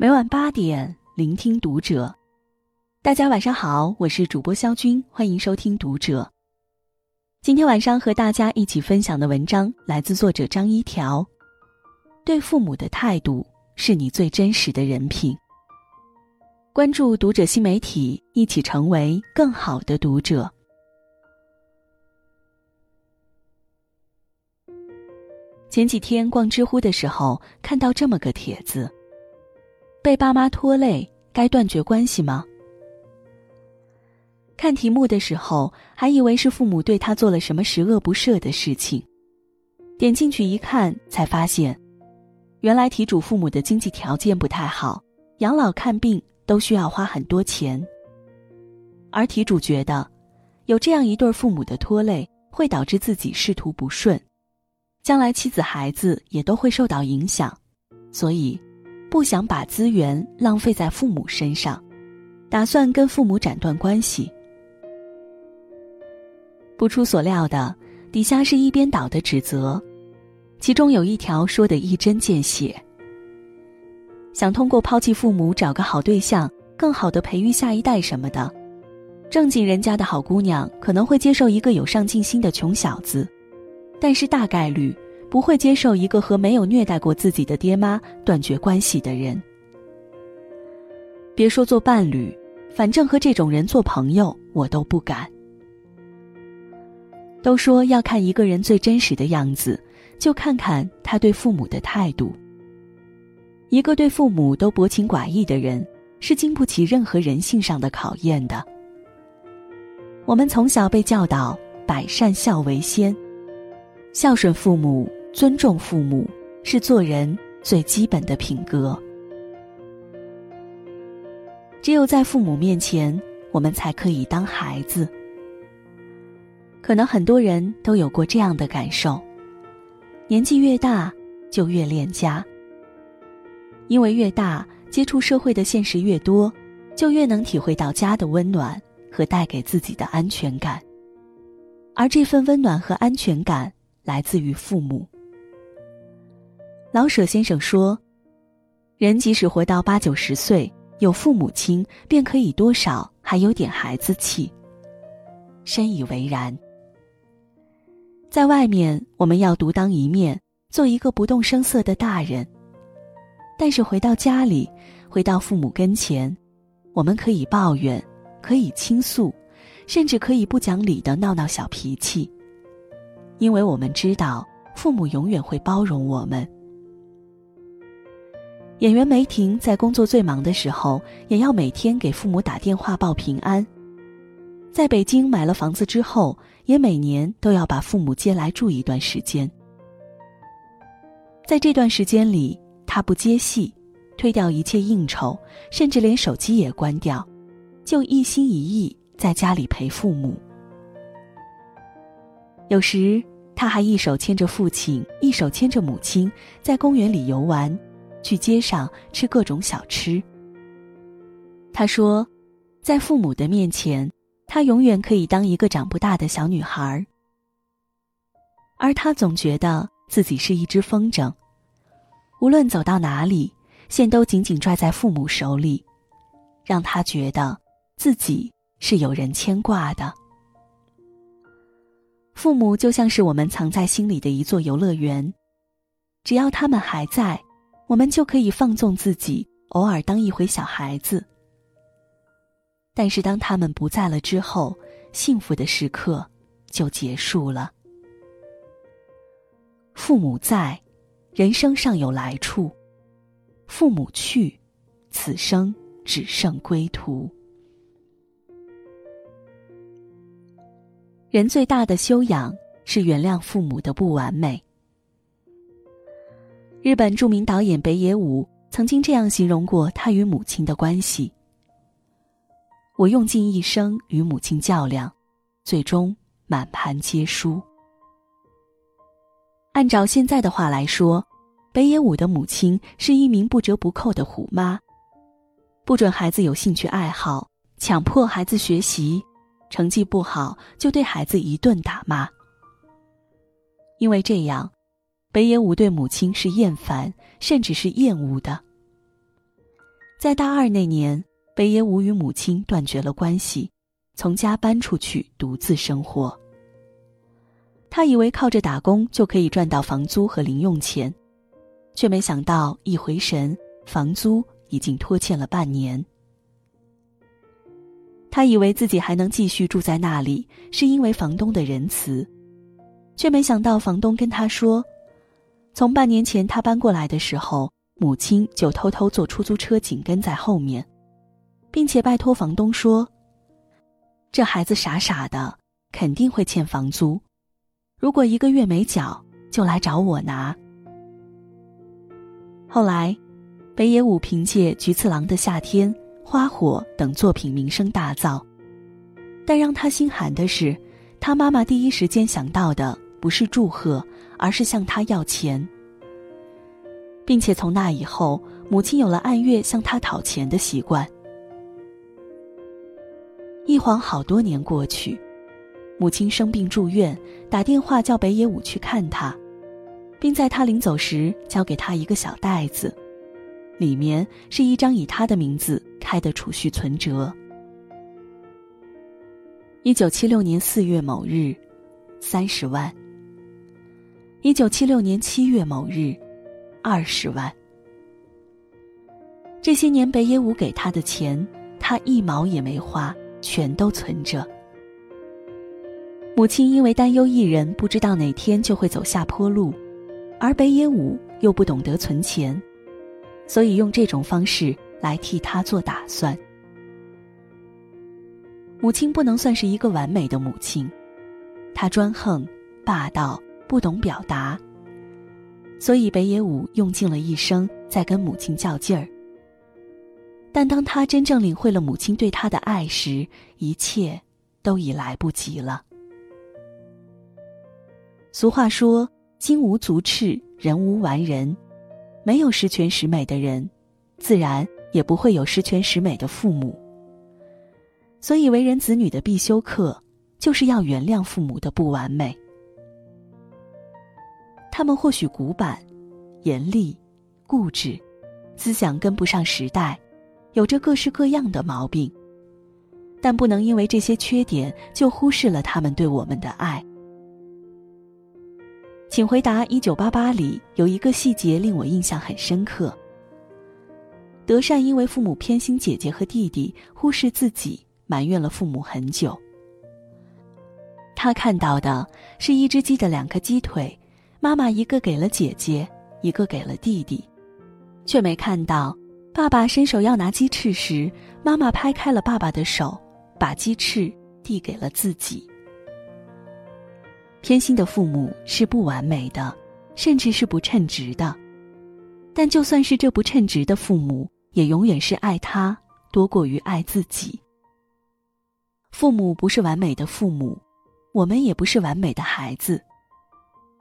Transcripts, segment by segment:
每晚八点，聆听读者。大家晚上好，我是主播肖军，欢迎收听读者。今天晚上和大家一起分享的文章来自作者张一条。对父母的态度是你最真实的人品。关注读者新媒体，一起成为更好的读者。前几天逛知乎的时候，看到这么个帖子。被爸妈拖累，该断绝关系吗？看题目的时候，还以为是父母对他做了什么十恶不赦的事情，点进去一看，才发现，原来题主父母的经济条件不太好，养老看病都需要花很多钱。而题主觉得，有这样一对父母的拖累，会导致自己仕途不顺，将来妻子孩子也都会受到影响，所以。不想把资源浪费在父母身上，打算跟父母斩断关系。不出所料的，底下是一边倒的指责，其中有一条说的一针见血：想通过抛弃父母找个好对象，更好的培育下一代什么的，正经人家的好姑娘可能会接受一个有上进心的穷小子，但是大概率。不会接受一个和没有虐待过自己的爹妈断绝关系的人。别说做伴侣，反正和这种人做朋友，我都不敢。都说要看一个人最真实的样子，就看看他对父母的态度。一个对父母都薄情寡义的人，是经不起任何人性上的考验的。我们从小被教导“百善孝为先”，孝顺父母。尊重父母是做人最基本的品格。只有在父母面前，我们才可以当孩子。可能很多人都有过这样的感受：年纪越大，就越恋家。因为越大，接触社会的现实越多，就越能体会到家的温暖和带给自己的安全感。而这份温暖和安全感，来自于父母。老舍先生说：“人即使活到八九十岁，有父母亲，便可以多少还有点孩子气。”深以为然。在外面，我们要独当一面，做一个不动声色的大人；但是回到家里，回到父母跟前，我们可以抱怨，可以倾诉，甚至可以不讲理的闹闹小脾气，因为我们知道，父母永远会包容我们。演员梅婷在工作最忙的时候，也要每天给父母打电话报平安。在北京买了房子之后，也每年都要把父母接来住一段时间。在这段时间里，他不接戏，推掉一切应酬，甚至连手机也关掉，就一心一意在家里陪父母。有时他还一手牵着父亲，一手牵着母亲，在公园里游玩。去街上吃各种小吃。他说，在父母的面前，他永远可以当一个长不大的小女孩。而他总觉得自己是一只风筝，无论走到哪里，线都紧紧拽在父母手里，让他觉得自己是有人牵挂的。父母就像是我们藏在心里的一座游乐园，只要他们还在。我们就可以放纵自己，偶尔当一回小孩子。但是当他们不在了之后，幸福的时刻就结束了。父母在，人生尚有来处；父母去，此生只剩归途。人最大的修养是原谅父母的不完美。日本著名导演北野武曾经这样形容过他与母亲的关系：“我用尽一生与母亲较量，最终满盘皆输。”按照现在的话来说，北野武的母亲是一名不折不扣的虎妈，不准孩子有兴趣爱好，强迫孩子学习，成绩不好就对孩子一顿打骂。因为这样。北野武对母亲是厌烦，甚至是厌恶的。在大二那年，北野武与母亲断绝了关系，从家搬出去独自生活。他以为靠着打工就可以赚到房租和零用钱，却没想到一回神，房租已经拖欠了半年。他以为自己还能继续住在那里，是因为房东的仁慈，却没想到房东跟他说，从半年前他搬过来的时候。母亲就偷偷坐出租车紧跟在后面，并且拜托房东说：“这孩子傻傻的，肯定会欠房租。如果一个月没缴，就来找我拿。”后来，北野武凭借《菊次郎的夏天》《花火》等作品名声大噪，但让他心寒的是，他妈妈第一时间想到的不是祝贺，而是向他要钱。并且从那以后，母亲有了按月向他讨钱的习惯。一晃好多年过去，母亲生病住院，打电话叫北野武去看他，并在他临走时交给他一个小袋子，里面是一张以他的名字开的储蓄存折。一九七六年四月某日，三十万。一九七六年七月某日。二十万。这些年北野武给他的钱，他一毛也没花，全都存着。母亲因为担忧艺人不知道哪天就会走下坡路，而北野武又不懂得存钱，所以用这种方式来替他做打算。母亲不能算是一个完美的母亲，她专横、霸道，不懂表达。所以北野武用尽了一生在跟母亲较劲儿，但当他真正领会了母亲对他的爱时，一切都已来不及了。俗话说：“金无足赤，人无完人。”没有十全十美的人，自然也不会有十全十美的父母。所以，为人子女的必修课，就是要原谅父母的不完美。他们或许古板、严厉、固执，思想跟不上时代，有着各式各样的毛病。但不能因为这些缺点就忽视了他们对我们的爱。请回答：一九八八里有一个细节令我印象很深刻。德善因为父母偏心姐姐和弟弟，忽视自己，埋怨了父母很久。他看到的是一只鸡的两颗鸡腿。妈妈一个给了姐姐，一个给了弟弟，却没看到爸爸伸手要拿鸡翅时，妈妈拍开了爸爸的手，把鸡翅递给了自己。偏心的父母是不完美的，甚至是不称职的，但就算是这不称职的父母，也永远是爱他多过于爱自己。父母不是完美的父母，我们也不是完美的孩子。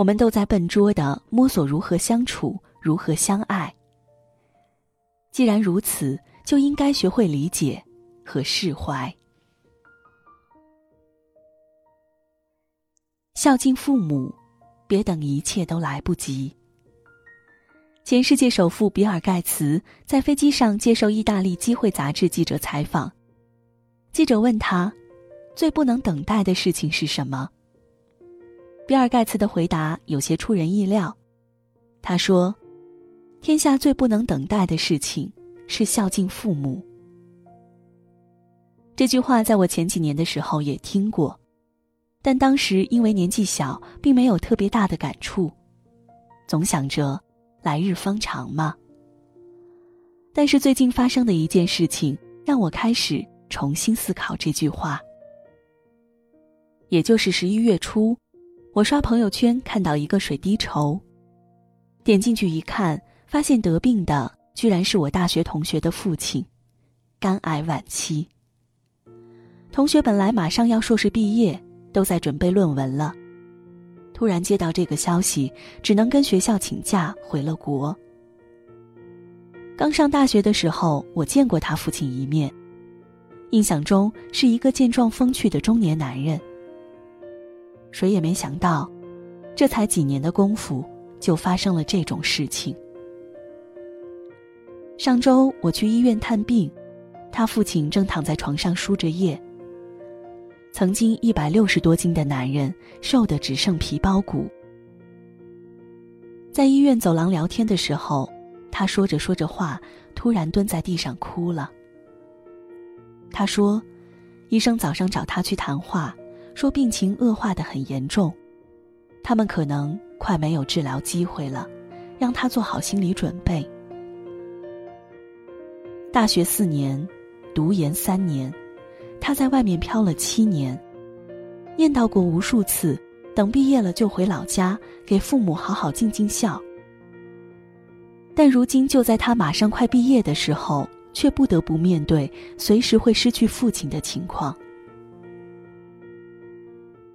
我们都在笨拙的摸索如何相处，如何相爱。既然如此，就应该学会理解和释怀。孝敬父母，别等一切都来不及。前世界首富比尔盖茨在飞机上接受意大利机会杂志记者采访，记者问他：“最不能等待的事情是什么？”比尔·盖茨的回答有些出人意料，他说：“天下最不能等待的事情是孝敬父母。”这句话在我前几年的时候也听过，但当时因为年纪小，并没有特别大的感触，总想着来日方长嘛。但是最近发生的一件事情，让我开始重新思考这句话，也就是十一月初。我刷朋友圈看到一个水滴筹，点进去一看，发现得病的居然是我大学同学的父亲，肝癌晚期。同学本来马上要硕士毕业，都在准备论文了，突然接到这个消息，只能跟学校请假回了国。刚上大学的时候，我见过他父亲一面，印象中是一个健壮风趣的中年男人。谁也没想到，这才几年的功夫，就发生了这种事情。上周我去医院探病，他父亲正躺在床上输着液。曾经一百六十多斤的男人，瘦的只剩皮包骨。在医院走廊聊天的时候，他说着说着话，突然蹲在地上哭了。他说，医生早上找他去谈话，说病情恶化的很严重，他们可能快没有治疗机会了，让他做好心理准备。大学四年，读研三年。他在外面漂了七年，念叨过无数次，等毕业了就回老家给父母好好尽尽孝。但如今就在他马上快毕业的时候，却不得不面对随时会失去父亲的情况。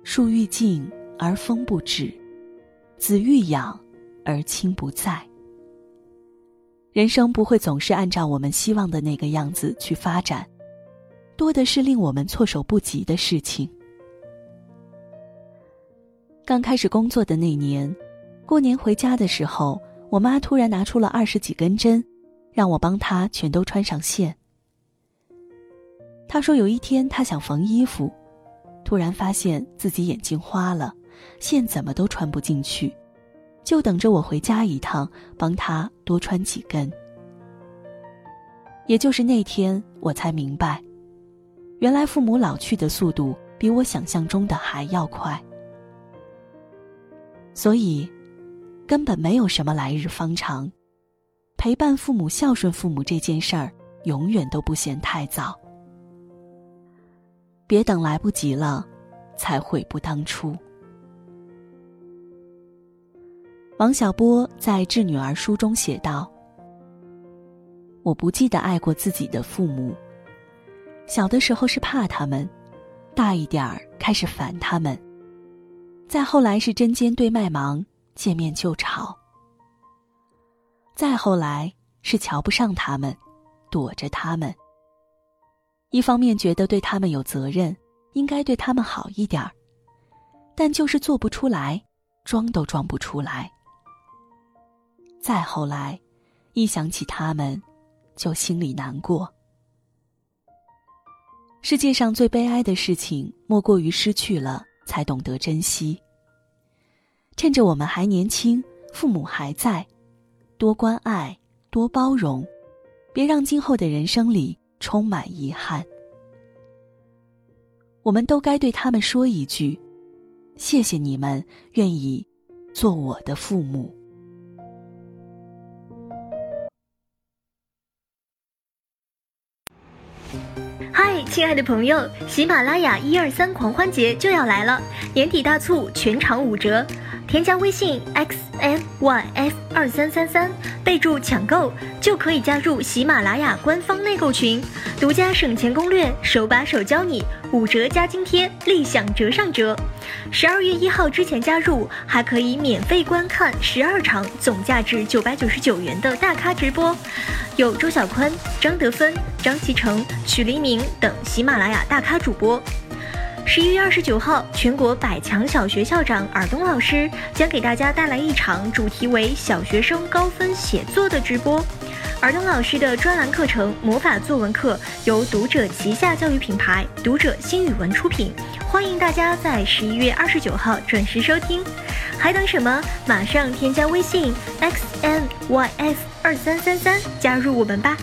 树欲静而风不止，子欲养而亲不在。人生不会总是按照我们希望的那个样子去发展。多的是令我们措手不及的事情。刚开始工作的那年，过年回家的时候，我妈突然拿出了二十几根针，让我帮她全都穿上线。她说有一天她想缝衣服，突然发现自己眼睛花了，线怎么都穿不进去，就等着我回家一趟，帮他多穿几根。也就是那天，我才明白。原来父母老去的速度比我想象中的还要快，所以根本没有什么来日方长。陪伴父母、孝顺父母这件事儿，永远都不嫌太早。别等来不及了，才悔不当初。王小波在《致女儿书》中写道：“我不记得爱过自己的父母。”小的时候是怕他们，大一点儿开始烦他们，再后来是针尖对麦芒，见面就吵。再后来是瞧不上他们，躲着他们。一方面觉得对他们有责任，应该对他们好一点儿，但就是做不出来，装都装不出来。再后来，一想起他们，就心里难过。世界上最悲哀的事情，莫过于失去了才懂得珍惜。趁着我们还年轻，父母还在，多关爱，多包容，别让今后的人生里充满遗憾。我们都该对他们说一句：“谢谢你们愿意做我的父母。”嗨，亲爱的朋友，喜马拉雅一二三狂欢节就要来了，年底大促，全场五折。添加微信 xmyf 二三三三，备注抢购，就可以加入喜马拉雅官方内购群，独家省钱攻略，手把手教你，五折加津贴，立享折上折。十二月一号之前加入，还可以免费观看十二场总价值九百九十九元的大咖直播，有周小宽、张德芬、张其成、曲黎明等喜马拉雅大咖主播。十一月二十九号，全国百强小学校长尔东老师将给大家带来一场主题为“小学生高分写作”的直播。尔东老师的专栏课程《魔法作文课》由读者旗下教育品牌读者新语文出品，欢迎大家在十一月二十九号准时收听。还等什么？马上添加微信 x n y f 二三三三，加入我们吧！